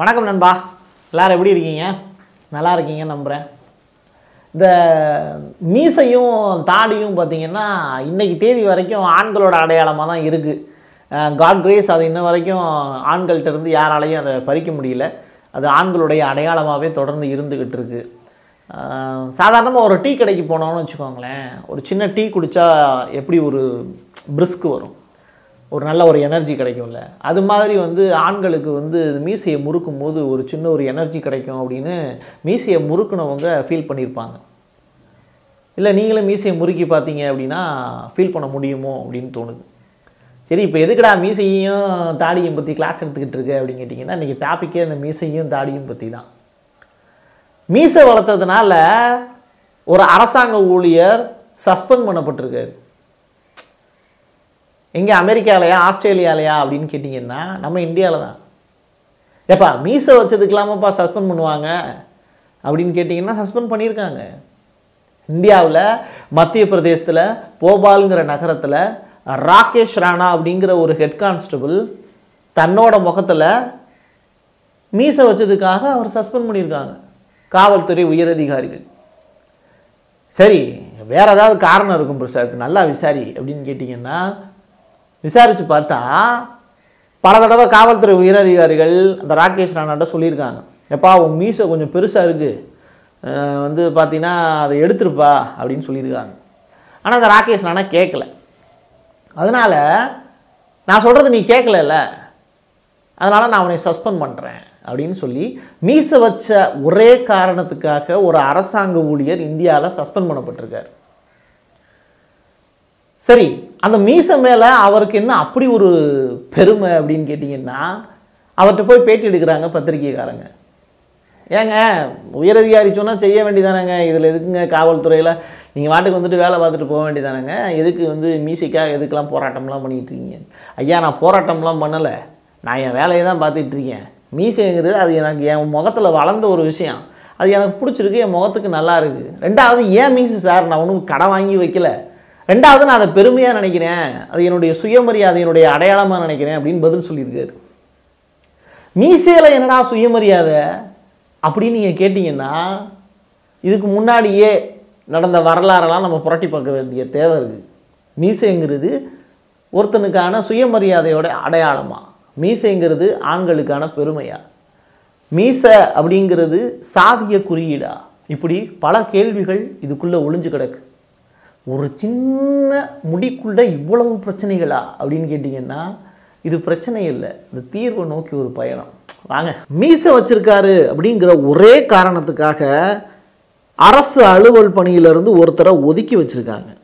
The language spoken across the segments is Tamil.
வணக்கம் நண்பா. எல்லாரும் எப்படி இருக்கீங்க? நல்லா இருக்கீங்கன்னு நம்புகிறேன் இந்த மீசையும் தாடியும் பார்த்தீங்கன்னா இன்றைக்கி தேதி வரைக்கும் ஆண்களோட அடையாளமாக தான் இருக்குது காட் கிரேஸ் அது இன்ன வரைக்கும் ஆண்கள்ட்ட இருந்து யாராலையும் அதை பறிக்க முடியல. அது ஆண்களுடைய அடையாளமாகவே தொடர்ந்து இருந்துக்கிட்டு இருக்கு. சாதாரணமாக ஒரு டீ கடைக்கு போனோம்னு வச்சுக்கோங்களேன் ஒரு சின்ன டீ குடித்தா எப்படி ஒரு பிரிஸ்க் வரும்? ஒரு நல்ல ஒரு எனர்ஜி கிடைக்கும்ல. அது மாதிரி வந்து ஆண்களுக்கு வந்து மீசையை முறுக்கும் போது ஒரு சின்ன ஒரு எனர்ஜி கிடைக்கும் அப்படின்னு மீசையை முறுக்குனவங்க ஃபீல் பண்ணியிருப்பாங்க. இல்லை நீங்களும் மீசையை முறுக்கி பார்த்தீங்க அப்படின்னா ஃபீல் பண்ண முடியுமோ அப்படின்னு தோணுது. சரி இப்போ எதுக்குடா மீசையும் தாடியும் பற்றி கிளாஸ் எடுத்துக்கிட்டு இருக்கு அப்படின்னு கேட்டிங்கன்னா இன்றைக்கி டாப்பிக்கே அந்த மீசையும் தாடியும் பற்றி தான். மீசை வளர்த்ததுனால ஒரு அரசாங்க ஊழியர் சஸ்பெண்ட் பண்ணப்பட்டிருக்காரு. எங்கே அமெரிக்காலையா ஆஸ்திரேலியாலையா அப்படின்னு கேட்டிங்கன்னா நம்ம இந்தியாவில் தான் ஏப்பா மீசை வச்சதுக்கெல்லாமப்பா சஸ்பெண்ட் பண்ணுவாங்க அப்படின்னு கேட்டிங்கன்னா சஸ்பெண்ட் பண்ணியிருக்காங்க. இந்தியாவில் மத்திய பிரதேசத்தில் போபாலுங்கிற நகரத்தில் ராகேஷ் ராணா அப்படிங்கிற ஒரு ஹெட் கான்ஸ்டபிள் தன்னோட முகத்தில் மீசை வச்சதுக்காக அவர் சஸ்பெண்ட் பண்ணியிருக்காங்க. காவல்துறை உயரதிகாரிகள் சரி வேற ஏதாவது காரணம் இருக்கும் பிரசாத்? நல்லா விசாரி அப்படின்னு கேட்டிங்கன்னா விசாரித்து பார்த்தா பல தடவை காவல்துறை உயரதிகாரிகள் அந்த ராகேஷ் ராணாட்ட சொல்லியிருக்காங்க. எப்பா உன் மீசை கொஞ்சம் பெருசாக இருக்குது வந்து பார்த்தீங்கன்னா அதை எடுத்துருப்பா அப்படின்னு சொல்லியிருக்காங்க. ஆனால் அந்த ராகேஷ் ராணா கேட்கல அதனால் நான் சொல்கிறது நீ கேட்கலல்ல அதனால் நான் அவனை சஸ்பெண்ட் பண்ணுறேன் அப்படின்னு சொல்லி மீசை வச்ச ஒரே காரணத்துக்காக ஒரு அரசாங்க ஊழியர் இந்தியாவில் சஸ்பெண்ட் பண்ணப்பட்டிருக்கார். சரி அந்த மீசை மேலே அவருக்கு என்ன அப்படி ஒரு பெருமை அப்படின்னு கேட்டிங்கன்னா அவர்கிட்ட போய் பேட்டி எடுக்கிறாங்க பத்திரிக்கைக்காரங்க ஏங்க உயரதிகாரி சொன்னால் செய்ய வேண்டிதானங்க இதில் எதுக்குங்க காவல்துறையில்? நீங்கள் வாட்டுக்கு வந்துட்டு வேலை பார்த்துட்டு போக வேண்டியதானேங்க எதுக்கு வந்து மியூசிக்காக எதுக்கெல்லாம் போராட்டம்லாம் பண்ணிகிட்டு இருக்கீங்க? ஐயா நான் போராட்டம்லாம் பண்ணலை. நான் என் வேலையை தான் பார்த்துட்டு இருக்கேன். மீசைங்கிறது அது எனக்கு என் முகத்தில் வளர்ந்த ஒரு விஷயம். அது எனக்கு பிடிச்சிருக்கு என் முகத்துக்கு நல்லா இருக்குது ரெண்டாவது ஏன் மீசு சார் நான் ஒன்றும் கடை வாங்கி வைக்கல? ரெண்டாவது நான் அதை பெருமையாக நினைக்கிறேன். அது என்னுடைய சுயமரியாதையினுடைய அடையாளமாக நினைக்கிறேன் அப்படின்னு பதில் சொல்லியிருக்காரு. மீசையில் என்னடா சுயமரியாதை? அப்படின்னு நீங்கள் கேட்டிங்கன்னா இதுக்கு முன்னாடியே நடந்த வரலாறெல்லாம் நம்ம புரட்டி பார்க்க வேண்டிய தேவை இருக்குது மீசைங்கிறது ஒருத்தனுக்கான சுயமரியாதையோட அடையாளமா? மீசைங்கிறது ஆண்களுக்கான பெருமையா? மீசை அப்படிங்கிறது சாதிய குறியீடா? இப்படி பல கேள்விகள் இதுக்குள்ளே ஒளிஞ்சு கிடக்கு. ஒரு சின்ன முடிக்குள்ளே இவ்வளவு பிரச்சனைகளா அப்படின்னு கேட்டிங்கன்னா இது பிரச்சனை இல்லை. இந்த தீர்வை நோக்கி ஒரு பயணம். வாங்க. மீசை வச்சுருக்காரு அப்படிங்கிற ஒரே காரணத்துக்காக அரசு அலுவல் பணியிலிருந்து ஒருத்தரை ஒதுக்கி வச்சுருக்காங்க.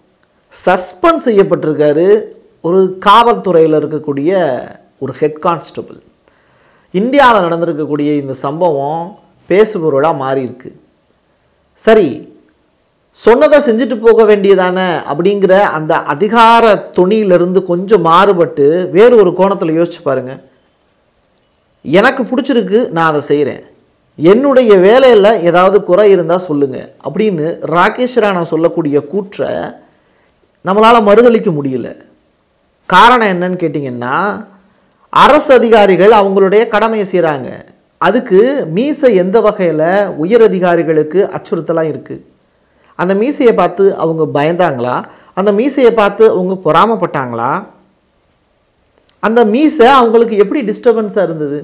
சஸ்பெண்ட் செய்யப்பட்டிருக்காரு ஒரு காவல்துறையில் இருக்கக்கூடிய ஒரு ஹெட் கான்ஸ்டபிள். இந்தியாவில் நடந்திருக்கக்கூடிய இந்த சம்பவம் பேசுபொருளாக மாறியிருக்கு. சரி சொன்னதை செஞ்சுட்டு போக வேண்டியதானே அப்படிங்கிற அந்த அதிகார துணியிலிருந்து கொஞ்சம் மாறுபட்டு வேறு ஒரு கோணத்தில் யோசிச்சு பாருங்க. எனக்கு பிடிச்சிருக்கு நான் அதை செய்கிறேன் என்னுடைய வேலையில் ஏதாவது குறை இருந்தால் சொல்லுங்கள் அப்படின்னு ராகேஷ் ராணா சொல்லக்கூடிய கூற்றை நம்மளால் மறுதளிக்க முடியல. காரணம் என்னன்னு கேட்டிங்கன்னா அரசு அதிகாரிகள் அவங்களுடைய கடமையை செய்கிறாங்க அதுக்கு மீசை எந்த வகையில் உயர் அதிகாரிகளுக்கு அச்சுறுத்தலாக இருக்குது அந்த மீசையை பார்த்து அவங்க பயந்தாங்களா? அந்த மீசையை பார்த்து அவங்க பொறாமப்பட்டாங்களா? அந்த மீசை அவங்களுக்கு எப்படி டிஸ்டர்பன்ஸாக இருந்தது?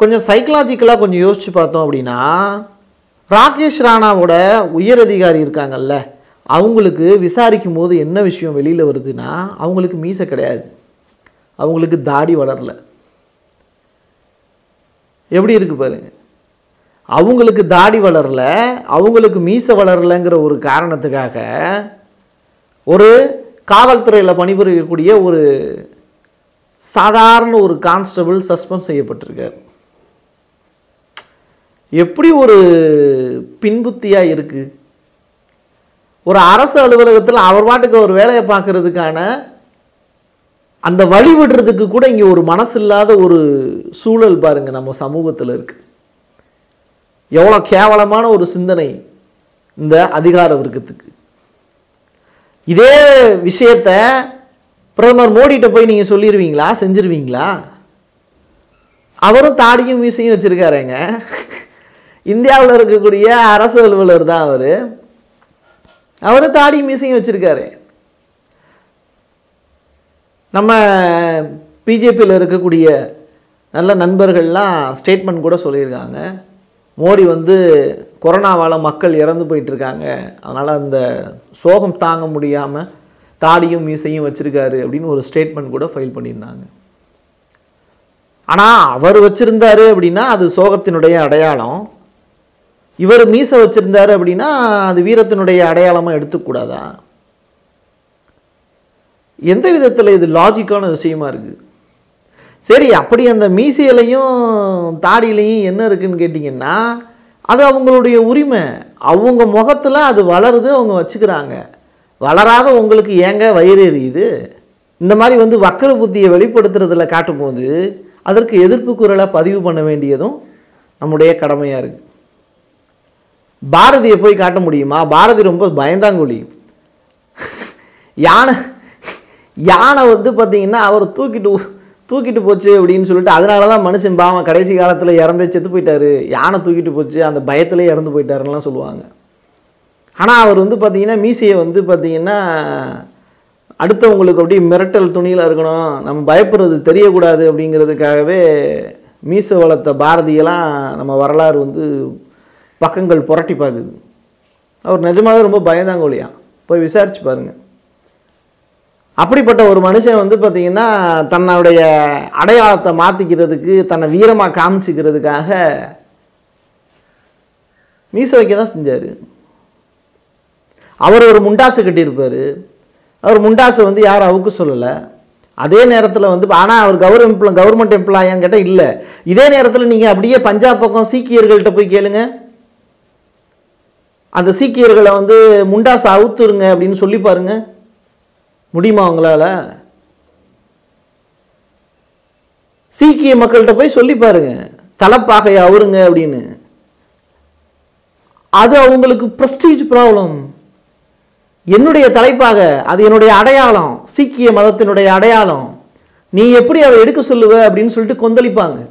கொஞ்சம் சைக்கலாஜிக்கலாக கொஞ்சம் யோசித்து பார்த்தோம் அப்படின்னா ராகேஷ் ராணாவோட உயர் அதிகாரி இருக்காங்கல்ல அவங்களுக்கு விசாரிக்கும் போது என்ன விஷயம் வெளியில் வருதுன்னா அவங்களுக்கு மீசை கிடையாது. அவங்களுக்கு தாடி வளரல. எப்படி இருக்கு பாருங்கள் அவங்களுக்கு தாடி வளரல அவங்களுக்கு மீசை வளரலைங்கிற ஒரு காரணத்துக்காக ஒரு காவல்துறையில் பணிபுரியக்கூடிய ஒரு சாதாரண ஒரு கான்ஸ்டபிள் சஸ்பெண்ட் செய்யப்பட்டிருக்கார். எப்படி ஒரு பின்புத்தியாக இருக்குது ஒரு அரசு அலுவலகத்தில் அவர் பாட்டுக்கு ஒரு வேலையை பார்க்கறதுக்கான அந்த வழி கூட இங்கே ஒரு மனசு இல்லாத ஒரு சூழல் பாருங்கள் நம்ம சமூகத்தில் இருக்குது எவ்வளோ கேவலமான ஒரு சிந்தனை இந்த அதிகார வர்க்கத்துக்கு. இதே விஷயத்த பிரதமர் மோடிகிட்ட போய் நீங்கள் சொல்லிடுவீங்களா செஞ்சிருவீங்களா? அவரும் தாடியும் மீசையும் வச்சிருக்காருங்க. இந்தியாவில் இருக்கக்கூடிய அரசு அலுவலர் தான் அவர். அவர் தாடி மீசையும் வச்சிருக்காரு. நம்ம பிஜேபியில் இருக்கக்கூடிய நல்ல நண்பர்கள்லாம் ஸ்டேட்மெண்ட் கூட சொல்லியிருக்காங்க. மோடி வந்து கொரோனாவால் மக்கள் இறந்து போயிட்டு இருக்காங்க அதனால் அந்த சோகம் தாங்க முடியாமல் தாடியும் மீசையும் வச்சுருக்காரு அப்படின்னு ஒரு ஸ்டேட்மெண்ட் கூட ஃபைல் பண்ணியிருந்தாங்க. ஆனால் அவர் வச்சுருந்தாரு அப்படின்னா அது சோகத்தினுடைய அடையாளம். இவர் மீசை வச்சுருந்தாரு அப்படின்னா அது வீரத்தினுடைய அடையாளமாக எடுத்துக்கூடாதா? எந்த விதத்தில் இது லாஜிக்கான விஷயமா இருக்குது சரி அப்படி அந்த மீசையிலையும் தாடியிலையும் என்ன இருக்குன்னு கேட்டிங்கன்னா அது அவங்களுடைய உரிமை. அவங்க முகத்தில் அது வளருது அவங்க வச்சுக்கிறாங்க. வளராத உங்களுக்கு ஏங்க வயிறு எரியுது? இந்த மாதிரி வந்து வக்கர புத்தியை வெளிப்படுத்துறதில் காட்டும்போது அதற்கு எதிர்ப்பு குரலை பதிவு பண்ண வேண்டியதும் நம்முடைய கடமையாக இருக்குது பாரதியை போய் காட்ட முடியுமா? பாரதி ரொம்ப பயந்தாங்குழி. யானை யானை வந்து பார்த்தீங்கன்னா அவர் தூக்கிட்டு தூக்கிட்டு போச்சு அப்படின்னு சொல்லிட்டு அதனால தான் மனுஷன் பாவம் கடைசி காலத்தில் இறந்தே செத்து போயிட்டாரு. யானை தூக்கிட்டு போச்சு அந்த பயத்திலே இறந்து போயிட்டாருலாம் சொல்லுவாங்க. ஆனால் அவர் வந்து பார்த்தீங்கன்னா மீசையை வந்து பார்த்தீங்கன்னா அடுத்தவங்களுக்கு அப்படியே மிரட்டல் துணியில் இருக்கணும். நம்ம பயப்படுறது தெரியக்கூடாது அப்படிங்கிறதுக்காகவே மீசை வளர்த்த பாரதியெல்லாம் நம்ம வரலாறு வந்து பக்கங்கள் புரட்டி பார்க்குது. அவர் நிஜமாகவே ரொம்ப பயந்தாங்கோலியா போய் விசாரிச்சு பாருங்கள் அப்படிப்பட்ட ஒரு மனுஷன் வந்து பார்த்தீங்கன்னா தன்னுடைய அடையாளத்தை மாற்றிக்கிறதுக்கு தன்னை வீரமாக காமிச்சிக்கிறதுக்காக மீச வைக்க தான் செஞ்சார். அவர் ஒரு முண்டாசு கட்டியிருப்பார். அவர் முண்டாசை வந்து யாரும் அவுக்கு சொல்லலை. அதே நேரத்தில் வந்து ஆனால் அவர் கவர்மெண்ட் கவர்மெண்ட் எம்ப்ளாயான்னு கேட்டால் இல்லை. இதே நேரத்தில் நீங்கள் அப்படியே பஞ்சாப் பக்கம் சீக்கியர்கள்ட்ட போய் கேளுங்க. அந்த சீக்கியர்களை வந்து முண்டாசை அவுத்துருங்க அப்படின்னு சொல்லி பாருங்கள் முடியுமா உங்களால்? சீக்கிய மக்கள்கிட்ட போய் சொல்லி பாருங்க. தலைப்பாகையா அவருங்க அப்படின்னு. அது அவங்களுக்கு ப்ரெஸ்டீஜ் ப்ராப்ளம் என்னுடைய தலைப்பாக அது என்னுடைய அடையாளம். சீக்கிய மதத்தினுடைய அடையாளம். நீ எப்படி அதை எடுக்க சொல்லுவ அப்படின்னு சொல்லிட்டு கொந்தளிப்பாங்க.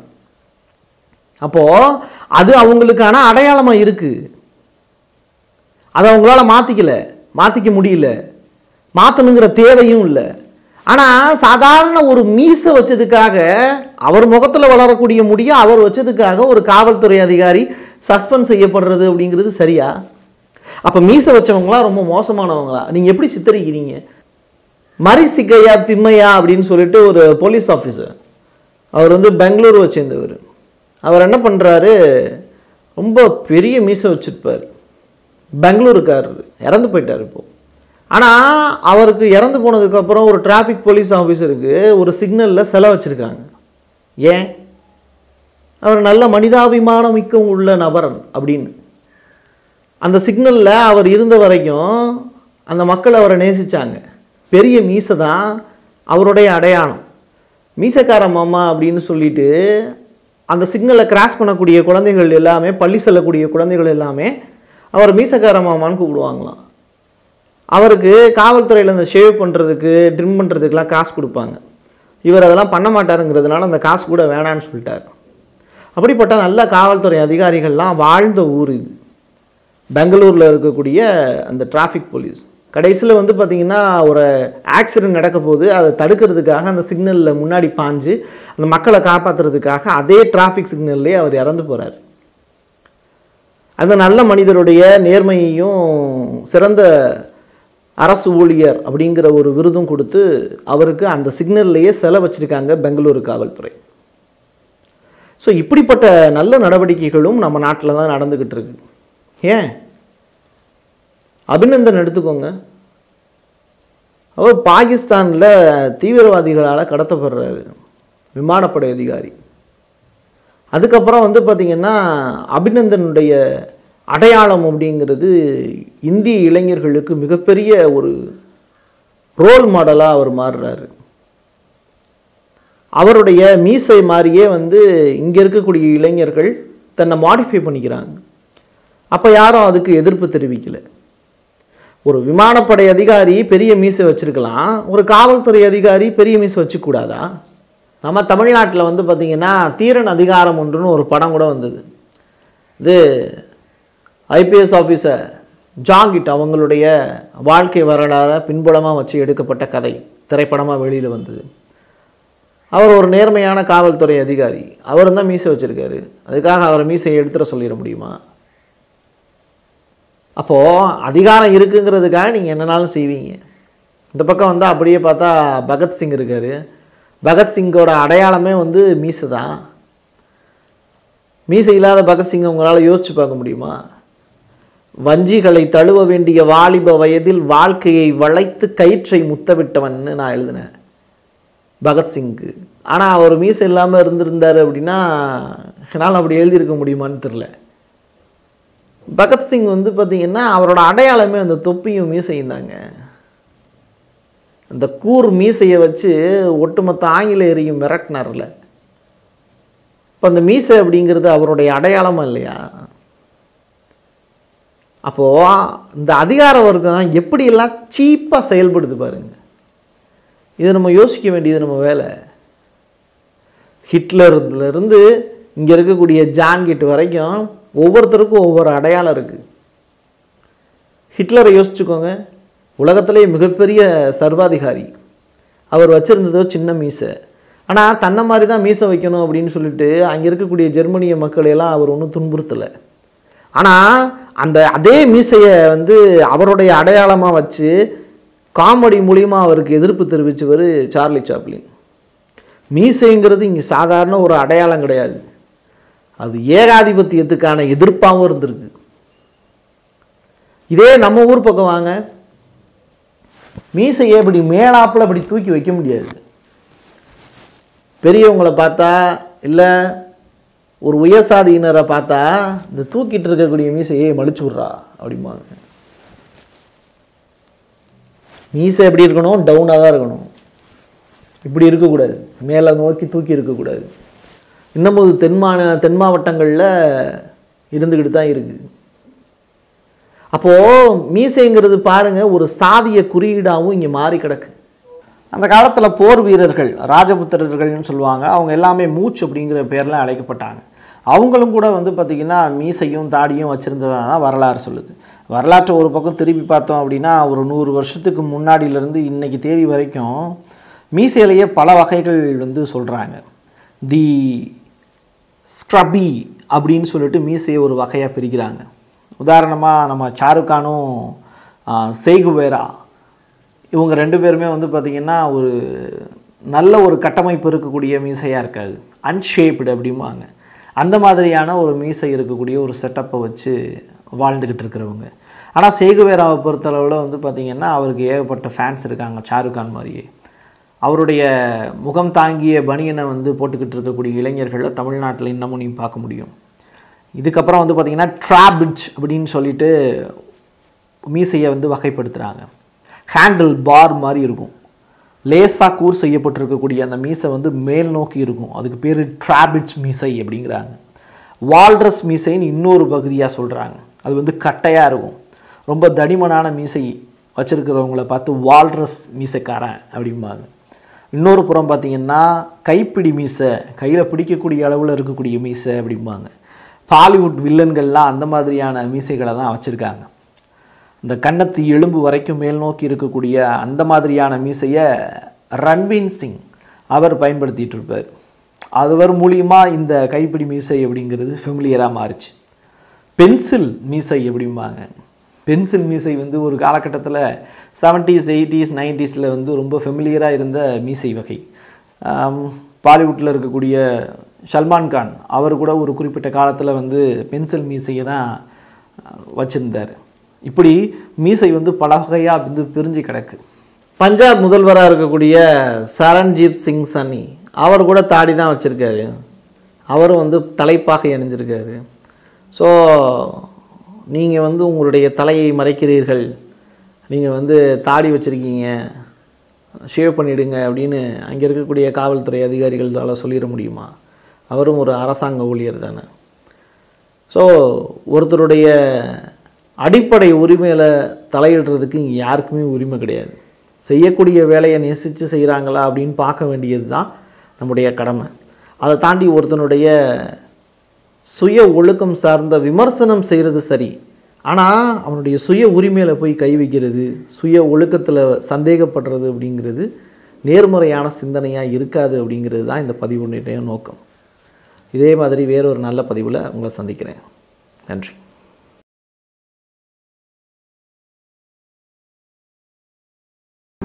அப்போ அது அவங்களுக்கான அடையாளமாக இருக்கு. அதை அவங்களால மாத்திக்கல. மாத்திக்க முடியல. மாற்றணுங்கிற தேவையும் இல்லை. ஆனால் சாதாரண ஒரு மீசை வச்சதுக்காக அவர் முகத்தில் வளரக்கூடிய முடிய அவர் வச்சதுக்காக ஒரு காவல்துறை அதிகாரி சஸ்பெண்ட் செய்யப்படுறது அப்படிங்கிறது சரியா? அப்போ மீசை வச்சவங்களாம் ரொம்ப மோசமானவங்களா? நீங்கள் எப்படி சித்தரிக்கிறீங்க? மரிசிக்கையா திம்மையா அப்படின்னு சொல்லிட்டு ஒரு போலீஸ் ஆஃபீஸர் அவர் வந்து பெங்களூருவை சேர்ந்தவர். அவர் என்ன பண்ணுறாரு ரொம்ப பெரிய மீசை வச்சுருப்பார். பெங்களூருக்காரர். இறந்து போயிட்டார் இப்போது ஆனால் அவருக்கு இறந்து போனதுக்கப்புறம் ஒரு டிராஃபிக் போலீஸ் ஆஃபீஸருக்கு ஒரு சிக்னலில் செலை வச்சுருக்காங்க. ஏன்? அவர் நல்ல மனிதாபிமானம் மிக்க உள்ள நபர் அப்படின்னு. அந்த சிக்னலில் அவர் இருந்த வரைக்கும் அந்த மக்கள் அவரை நேசிச்சாங்க. பெரிய மீசை தான் அவருடைய அடையாளம். மீசக்கார மாமா அப்படின்னு சொல்லிட்டு அந்த சிக்னலை கிராஸ் பண்ணக்கூடிய குழந்தைகள் எல்லாமே பள்ளி செல்லக்கூடிய குழந்தைகள் எல்லாமே அவர் மீசக்கார மாமான்னு கூப்பிடுவாங்களாம். அவருக்கு காவல்துறையில் இந்த ஷேவ் பண்ணுறதுக்கு ட்ரிம் பண்ணுறதுக்கெலாம் காசு கொடுப்பாங்க. இவர் அதெல்லாம் பண்ண மாட்டாருங்கிறதுனால அந்த காசு கூட வேணான்னு சொல்லிட்டார். அப்படிப்பட்ட நல்ல காவல்துறை அதிகாரிகள்லாம் வாழ்ந்த ஊர் இது. பெங்களூரில் இருக்கக்கூடிய அந்த டிராஃபிக் போலீஸ் கடைசியில் வந்து பார்த்திங்கன்னா ஒரு ஆக்சிடென்ட் நடக்க போது அதை தடுக்கிறதுக்காக அந்த சிக்னலில் முன்னாடி பாஞ்சு அந்த மக்களை காப்பாற்றுறதுக்காக அதே டிராஃபிக் சிக்னல்லே அவர் இறந்து போகிறார் அந்த நல்ல மனிதருடைய நேர்மையையும் சிறந்த அரசு ஊழியர் அப்படிங்கிற ஒரு விருதும் கொடுத்து அவருக்கு அந்த சிக்னல்லையே செல வச்சிருக்காங்க பெங்களூரு காவல்துறை. ஸோ இப்படிப்பட்ட நல்ல நடவடிக்கைகளும் நம்ம நாட்டில் தான் நடந்துக்கிட்டு இருக்கு. ஏன்? அபிநந்தன் எடுத்துக்கோங்க. அவர் பாகிஸ்தானில் தீவிரவாதிகளால் கடத்தப்படுறாரு. விமானப்படை அதிகாரி. அதுக்கப்புறம் வந்து பார்த்திங்கன்னா அபிநந்தனுடைய அடையாளம் அப்படிங்கிறது இந்திய இளைஞர்களுக்கு மிகப்பெரிய ஒரு ரோல் மாடலாக அவர் மாறுறாரு. அவருடைய மீசை மாதிரியே வந்து இங்கே இருக்கக்கூடிய இளைஞர்கள் தன்னை மாடிஃபை பண்ணிக்கிறாங்க. அப்போ யாரும் அதுக்கு எதிர்ப்பு தெரிவிக்கல. ஒரு விமானப்படை அதிகாரி பெரிய மீசை வச்சுருக்கலாம். ஒரு காவல்துறை அதிகாரி பெரிய மீசை வச்சுக்கூடாதா? நம்ம தமிழ்நாட்டில் வந்து பார்த்திங்கன்னா தீரன் அதிகாரம் ஒன்றுன்னு ஒரு படம் கூட வந்தது. இது ஐபிஎஸ் ஆஃபீஸர் ஜாங்கிட் அவங்களுடைய வாழ்க்கை வரலாறை பின்புலமாக வச்சு எடுக்கப்பட்ட கதை திரைப்படமாக வெளியில் வந்தது. அவர் ஒரு நேர்மையான காவல்துறை அதிகாரி. அவர் தான் மீசை வச்சுருக்காரு. அதுக்காக அவர் மீசையை எடுத்துட சொல்லிட முடியுமா? அப்போது அதிகாரம் இருக்குங்கிறதுக்காக நீங்கள் என்னனாலும் செய்வீங்க. இந்த பக்கம் வந்தால் அப்படியே பார்த்தா பகத்சிங் இருக்கார். பகத்சிங்கோட அடையாளமே வந்து மீசை தான். மீசை இல்லாத பகத்சிங்கை உங்களால் யோசிச்சு பார்க்க முடியுமா? வஞ்சிகளை தழுவ வேண்டிய வாலிப வயதில் வாழ்க்கையை வளைத்து கயிற்றை முத்தவிட்டவன்னு நான் எழுதினேன். பகத்சிங்க்கு ஆனால் அவர் மீசை இல்லாமல் இருந்திருந்தார் அப்படின்னா என்னால் அப்படி எழுதியிருக்க முடியுமான்னு தெரில பகத்சிங் வந்து பார்த்திங்கன்னா அவரோட அடையாளமே அந்த தொப்பியும் மீசையும் தாங்க. அந்த கூர் மீசையை வச்சு ஒட்டுமொத்த ஆங்கிலேயரையும் மிரட்டினார்ல. இப்போ அந்த மீசை அப்படிங்கிறது அவருடைய அடையாளமாக இல்லையா? அப்போது இந்த அதிகார வர்க்கம் எப்படியெல்லாம் சீப்பாக செயல்படுது பாருங்க. இதை நம்ம யோசிக்க வேண்டியது நம்ம வேலை. ஹிட்லர்லேருந்து இங்கே இருக்கக்கூடிய ஜான்கிட் வரைக்கும் ஒவ்வொருத்தருக்கும் ஒவ்வொரு அடையாளம் இருக்குது ஹிட்லரை யோசிச்சுக்கோங்க. உலகத்திலேயே மிகப்பெரிய சர்வாதிகாரி. அவர் வச்சுருந்ததோ சின்ன மீசை. ஆனால் தன்னை மாதிரி தான் மீசை வைக்கணும் அப்படின்னு சொல்லிட்டு அங்கே இருக்கக்கூடிய ஜெர்மனிய மக்களையெல்லாம் அவர் ஒன்றும் துன்புறுத்தலை. ஆனால் அந்த அதே மீசையை வந்து அவருடைய அடையாளமாக வச்சு காமெடி மூலிமா அவருக்கு எதிர்ப்பு தெரிவித்தவர் சார்லி சாப்ளின். மீசைங்கிறது இங்கே சாதாரண ஒரு அடையாளம் கிடையாது. அது ஏகாதிபத்தியத்துக்கான எதிர்ப்பாகவும் இருந்திருக்கு. இதே நம்ம ஊர் பக்கம் வாங்க. மீசையை இப்படி மேலாப்பில் இப்படி தூக்கி வைக்க முடியாது. பெரியவங்களை பார்த்தா இல்லை ஒரு உயர் சாதியினரை பார்த்தா இந்த தூக்கிட்டு இருக்கக்கூடிய மீசையை மலிச்சு விட்றா அப்படிம்பாங்க. மீசை எப்படி இருக்கணும்? டவுனாக தான் இருக்கணும். இப்படி இருக்கக்கூடாது. மேலே நோக்கி தூக்கி இருக்கக்கூடாது. இன்னமும் தென் மாந தென் மாவட்டங்களில் இருந்துக்கிட்டு தான் இருக்குது அப்போது மீசைங்கிறது பாருங்கள் ஒரு சாதிய குறியீடாகவும் இங்கே மாறி கிடக்கு. அந்த காலத்தில் போர் வீரர்கள் ராஜபுத்திரர்கள்னு சொல்லுவாங்க அவங்க எல்லாமே மூச்சு அப்படிங்கிற பேரில் அழைக்கப்பட்டாங்க. அவங்களும் கூட வந்து பார்த்திங்கன்னா மீசையும் தாடியும் வச்சுருந்ததாக தான் வரலாறு சொல்லுது. வரலாற்றை ஒரு பக்கம் திருப்பி பார்த்தோம் அப்படின்னா ஒரு நூறு வருஷத்துக்கு முன்னாடியிலேருந்து இன்னைக்கு தேதி வரைக்கும் மீசையிலேயே பல வகைகள் வந்து சொல்கிறாங்க தி ஸ்க்ரபி அப்படின்னு சொல்லிட்டு மீசையை ஒரு வகையாக பிரிக்கிறாங்க. உதாரணமாக நம்ம ஷாருக்கானும் சேகுவேரா இவங்க ரெண்டு பேருமே வந்து பார்த்திங்கன்னா ஒரு நல்ல ஒரு கட்டமைப்பு இருக்கக்கூடிய மீசையாக இருக்காது. அன்ஷேப்டு அப்படிம்பாங்க. அந்த மாதிரியான ஒரு மீசை இருக்கக்கூடிய ஒரு செட்டப்பை வச்சு வாழ்ந்துக்கிட்டு இருக்கிறவங்க. ஆனால் சேகுவேராவை பொறுத்தளவில் வந்து பார்த்திங்கன்னா அவருக்கு ஏகப்பட்ட ஃபேன்ஸ் இருக்காங்க ஷாருக்கான் மாதிரியே. அவருடைய முகம் தாங்கிய பனியனை வந்து போட்டுக்கிட்டு இருக்கக்கூடிய இளைஞர்களை தமிழ்நாட்டில் இன்னமும் நீ பார்க்க முடியும். இதுக்கப்புறம் வந்து பார்த்திங்கன்னா ட்ராபிட் அப்படின்னு சொல்லிட்டு மீசையை வந்து வகைப்படுத்துகிறாங்க ஹேண்டில் பார் மாதிரி இருக்கும். லேசாக கூர் செய்யப்பட்டிருக்கக்கூடிய அந்த மீசை வந்து மேல் நோக்கி இருக்கும். அதுக்கு பேர் ட்ராபிட்ஸ் மீசை அப்படிங்கிறாங்க. வால்ரஸ் மீசைன்னு இன்னொரு பகுதியாக சொல்கிறாங்க அது வந்து கட்டையாக இருக்கும். ரொம்ப தடிமனான மீசை வச்சுருக்கிறவங்கள பார்த்து வால்ரஸ் மீசைக்காரன் அப்படிம்பாங்க. இன்னொரு புறம் பார்த்தீங்கன்னா கைப்பிடி மீசை கையில் பிடிக்கக்கூடிய அளவில் இருக்கக்கூடிய மீசை அப்படிம்பாங்க. பாலிவுட் வில்லன்கள்லாம் அந்த மாதிரியான மீசைகளை தான் வச்சுருக்காங்க. இந்த கன்னத்து எலும்பு வரைக்கும் மேல் நோக்கி இருக்கக்கூடிய அந்த மாதிரியான மீசையை ரன்வீன் சிங் அவர் பயன்படுத்திகிட்டு இருப்பார் அவர் மூலியமாக இந்த கைப்பிடி மீசை அப்படிங்கிறது ஃபெமிலியராக மாறுச்சு. பென்சில் மீசை எப்படிம்பாங்க? பென்சில் மீசை வந்து ஒரு காலகட்டத்தில் செவன்ட்டீஸ் எயிட்டிஸ் நைன்ட்டீஸில் வந்து ரொம்ப ஃபெமிலியராக இருந்த மீசை வகை. பாலிவுட்டில் இருக்கக்கூடிய சல்மான் கான் அவர் கூட ஒரு குறிப்பிட்ட காலத்தில் வந்து பென்சில் மீசையை தான் வச்சுருந்தார். இப்படி மீசை வந்து பல வகையாக வந்து பிரிஞ்சு கிடக்கு. பஞ்சாப் முதல்வராக இருக்கக்கூடிய சரண்ஜீத் சிங் சன்னி அவர் கூட தாடி தான் வச்சுருக்காரு. அவரும் வந்து தலைப்பாக இணைஞ்சிருக்காரு. ஸோ நீங்கள் வந்து உங்களுடைய தலையை மறைக்கிறீர்கள். நீங்கள் வந்து தாடி வச்சுருக்கீங்க. ஷேவ் பண்ணிவிடுங்க அப்படின்னு அங்கே இருக்கக்கூடிய காவல்துறை அதிகாரிகளால் சொல்லிட முடியுமா? அவரும் ஒரு அரசாங்க ஊழியர் தானே. ஸோ ஒருத்தருடைய அடிப்படை உரிமையில் தலையிடுறதுக்கு இங்கே யாருக்குமே உரிமை கிடையாது. செய்யக்கூடிய வேலையை நேசித்து செய்கிறாங்களா அப்படின்னு பார்க்க வேண்டியது தான் நம்முடைய கடமை. அதை தாண்டி ஒருத்தனுடைய சுய ஒழுக்கம் சார்ந்த விமர்சனம் செய்கிறது சரி. ஆனால் அவனுடைய சுய உரிமையில் போய் கை வைக்கிறது சுய ஒழுக்கத்தில் சந்தேகப்படுறது அப்படிங்கிறது நேர்மறையான சிந்தனையாக இருக்காது அப்படிங்கிறது தான் இந்த பதிவுடைய நோக்கம். இதே மாதிரி வேறொரு நல்ல பதிவில் உங்களை சந்திக்கிறேன். நன்றி.